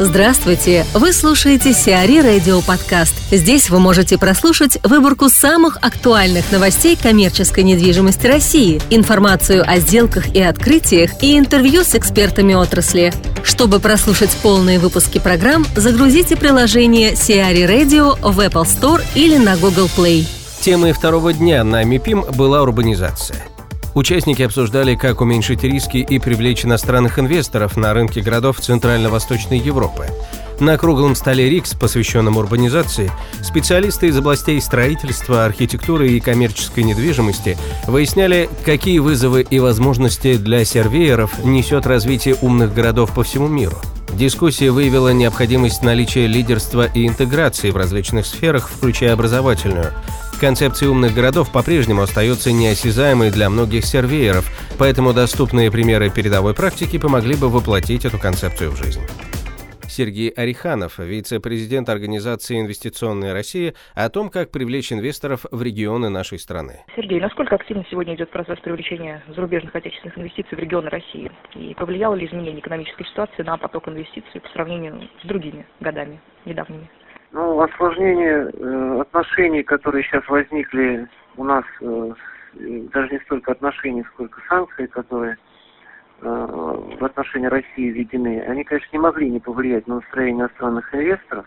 Здравствуйте! Вы слушаете Сиари Радио Подкаст. Здесь вы можете прослушать выборку самых актуальных новостей коммерческой недвижимости России, информацию о сделках и открытиях и интервью с экспертами отрасли. Чтобы прослушать полные выпуски программ, загрузите приложение Сиари Radio в Apple Store или на Google Play. Темой второго дня на МИПИМ была урбанизация – Участники обсуждали, как уменьшить риски и привлечь иностранных инвесторов на рынке городов Центрально-Восточной Европы. На круглом столе РИКС, посвященном урбанизации, специалисты из областей строительства, архитектуры и коммерческой недвижимости выясняли, какие вызовы и возможности для сервееров несет развитие умных городов по всему миру. Дискуссия выявила необходимость наличия лидерства и интеграции в различных сферах, включая образовательную. Концепция умных городов по-прежнему остается неосязаемой для многих сервееров, поэтому доступные примеры передовой практики помогли бы воплотить эту концепцию в жизнь. Сергей Ореханов, вице-президент Организации «Инвестиционная Россия», о том, как привлечь инвесторов в регионы нашей страны. Сергей, насколько активно сегодня идет процесс привлечения зарубежных отечественных инвестиций в регионы России? И повлияло ли изменение экономической ситуации на поток инвестиций по сравнению с другими годами недавними? Ну, осложнение э, отношений, которые сейчас возникли у нас, э, даже не столько отношений, сколько санкций, которые э, в отношении России введены, они, конечно, не могли не повлиять на настроение иностранных инвесторов.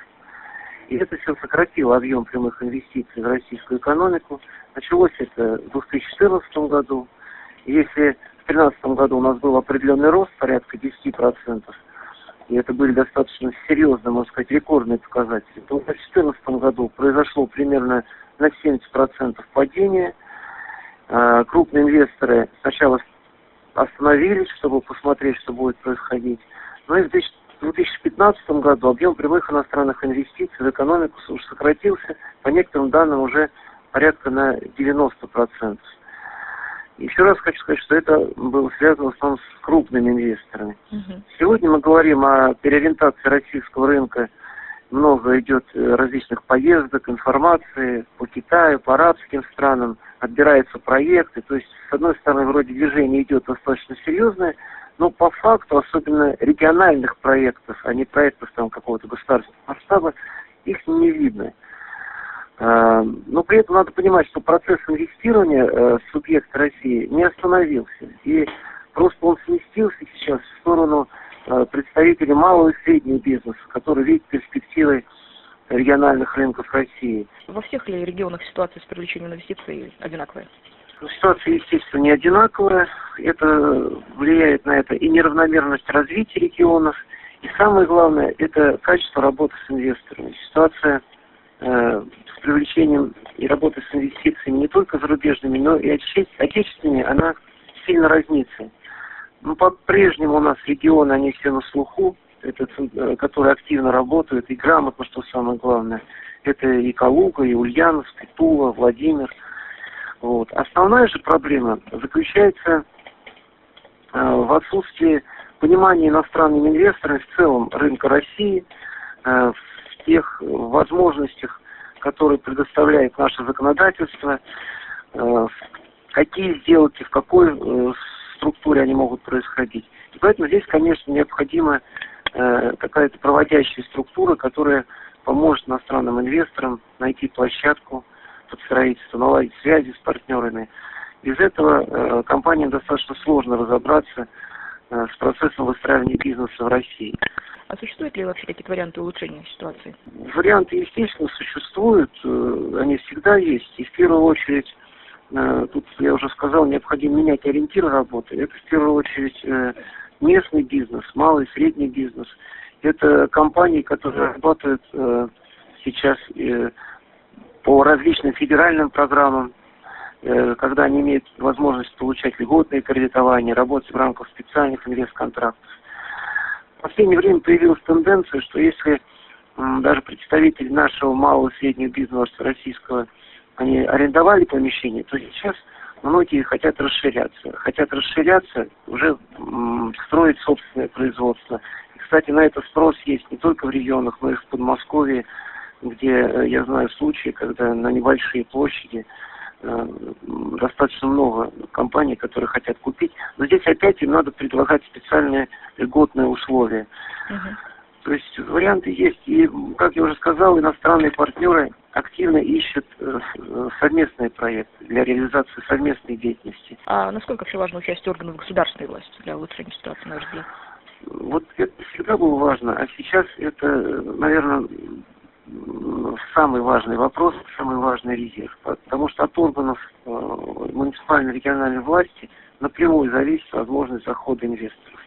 И это все сократило объем прямых инвестиций в российскую экономику. Началось это в 2014 году. Если в 2013 году у нас был определенный рост, порядка 10%, и это были достаточно серьезные, можно сказать, рекордные показатели, то в 2014 году произошло примерно на 70% падение. А, крупные инвесторы сначала остановились, чтобы посмотреть, что будет происходить. Но и в 2015 году объем прямых иностранных инвестиций в экономику уже сократился, по некоторым данным, уже порядка на 90%. Еще раз хочу сказать, что это было связано в основном с крупными инвесторами. Угу. Сегодня мы говорим о переориентации российского рынка. Много идет э, различных поездок, информации по Китаю, по арабским странам, отбираются проекты. То есть, с одной стороны, вроде движение идет достаточно серьезное, но по факту, особенно региональных проектов, а не проектов там какого-то государственного масштаба, их не видно. Э, но при этом надо понимать, что процесс инвестирования э, субъекта России не остановился. И просто он сместился сейчас в сторону э, представителей малого и среднего бизнеса, которые видят перспективы региональных рынков России. Во всех ли регионах ситуация с привлечением инвестиций одинаковая? Ну, ситуация, естественно, не одинаковая. Это влияет на это и неравномерность развития регионов, и самое главное, это качество работы с инвесторами. Ситуация э, с привлечением и работой с инвестициями не только зарубежными, но и отечественными, она сильно разнится. Ну, по-прежнему у нас регионы, они все на слуху, это, э, которые активно работают и грамотно, что самое главное. Это и Калуга, и Ульяновск, и Тула, Владимир. Вот. Основная же проблема заключается э, в отсутствии понимания иностранными инвесторами в целом рынка России, э, в тех возможностях, которые предоставляет наше законодательство, э, какие сделки, в какой э, структуре они могут происходить. И поэтому здесь, конечно, необходима э, какая-то проводящая структура, которая поможет иностранным инвесторам найти площадку под строительство, наладить связи с партнерами. Без этого компаниям достаточно сложно разобраться с процессом выстраивания бизнеса в России. А существуют ли вообще какие-то варианты улучшения ситуации? Варианты, естественно, существуют. Э, они всегда есть. И в первую очередь, э, тут я уже сказал, необходимо менять ориентир работы. Это в первую очередь э, местный бизнес, малый и средний бизнес. Это компании, которые работают сейчас по различным федеральным программам, когда они имеют возможность получать льготные кредитования, работать в рамках специальных инвестконтрактов в последнее время появилась тенденция, что если даже представители нашего малого и среднего бизнеса российского, они арендовали помещение, то сейчас многие хотят расширяться. Хотят расширяться, уже строить собственное производство. И, кстати, на это спрос есть не только в регионах, но и в Подмосковье, где э, я знаю случаи, когда на небольшие площади достаточно много компаний, которые хотят купить. Но здесь опять им надо предлагать специальные льготные условия. Uh-huh. То есть варианты есть. И, как я уже сказал, иностранные партнеры активно ищут э, совместные проекты для реализации совместной деятельности. А насколько вообще важно участие органов государственной власти для улучшения ситуации на РД? Вот это всегда было важно, а сейчас это, наверное, самый важный вопрос, самый важный резерв. Потому что от органов э, муниципальной региональной власти напрямую зависит возможность захода инвесторов.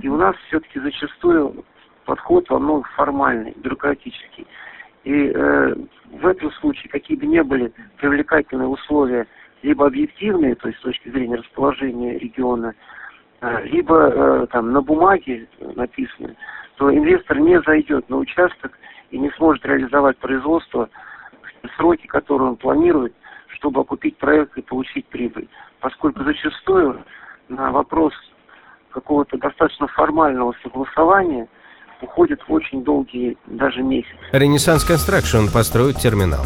И у нас все-таки зачастую подход во многом формальный, бюрократический. И э, в этом случае, какие бы ни были привлекательные условия, либо объективные, то есть с точки зрения расположения региона, э, либо э, там на бумаге написаны, то инвестор не зайдет на участок и не сможет реализовать производство в сроки, которые он планирует, чтобы окупить проект и получить прибыль. Поскольку зачастую на вопрос какого-то достаточно формального согласования уходит очень долгие даже месяцы. Ренессанс Констракшн построит терминал.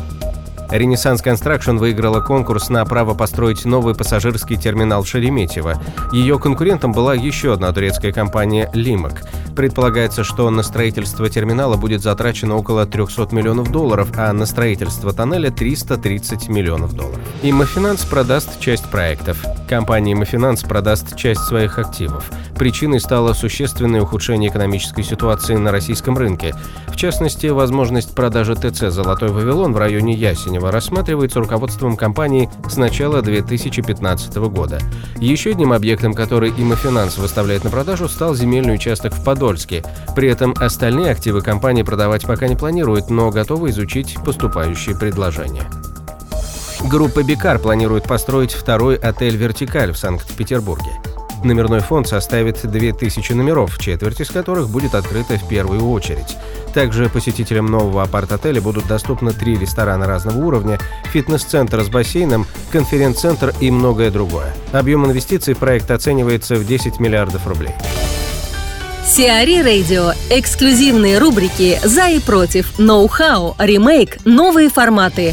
Ренессанс Констракшн выиграла конкурс на право построить новый пассажирский терминал Шереметьево. Ее конкурентом была еще одна турецкая компания «Лимак». Предполагается, что на строительство терминала будет затрачено около 300 миллионов долларов, а на строительство тоннеля 330 миллионов долларов. Имофинанс продаст часть проектов. Компания Имофинанс продаст часть своих активов. Причиной стало существенное ухудшение экономической ситуации на российском рынке. В частности, возможность продажи ТЦ «Золотой Вавилон» в районе Ясенева рассматривается руководством компании с начала 2015 года. Еще одним объектом, который Имофинанс выставляет на продажу, стал земельный участок в Подольске. При этом остальные активы компании продавать пока не планирует, но готовы изучить поступающие предложения. Группа Бикар планирует построить второй отель «Вертикаль» в Санкт-Петербурге. Номерной фонд составит 2000 номеров, четверть из которых будет открыта в первую очередь. Также посетителям нового апарт-отеля будут доступны три ресторана разного уровня, фитнес-центр с бассейном, конференц-центр и многое другое. Объем инвестиций в проект оценивается в 10 миллиардов рублей. Сиари Радио. Эксклюзивные рубрики «За и против», «Ноу-хау», «Ремейк», «Новые форматы».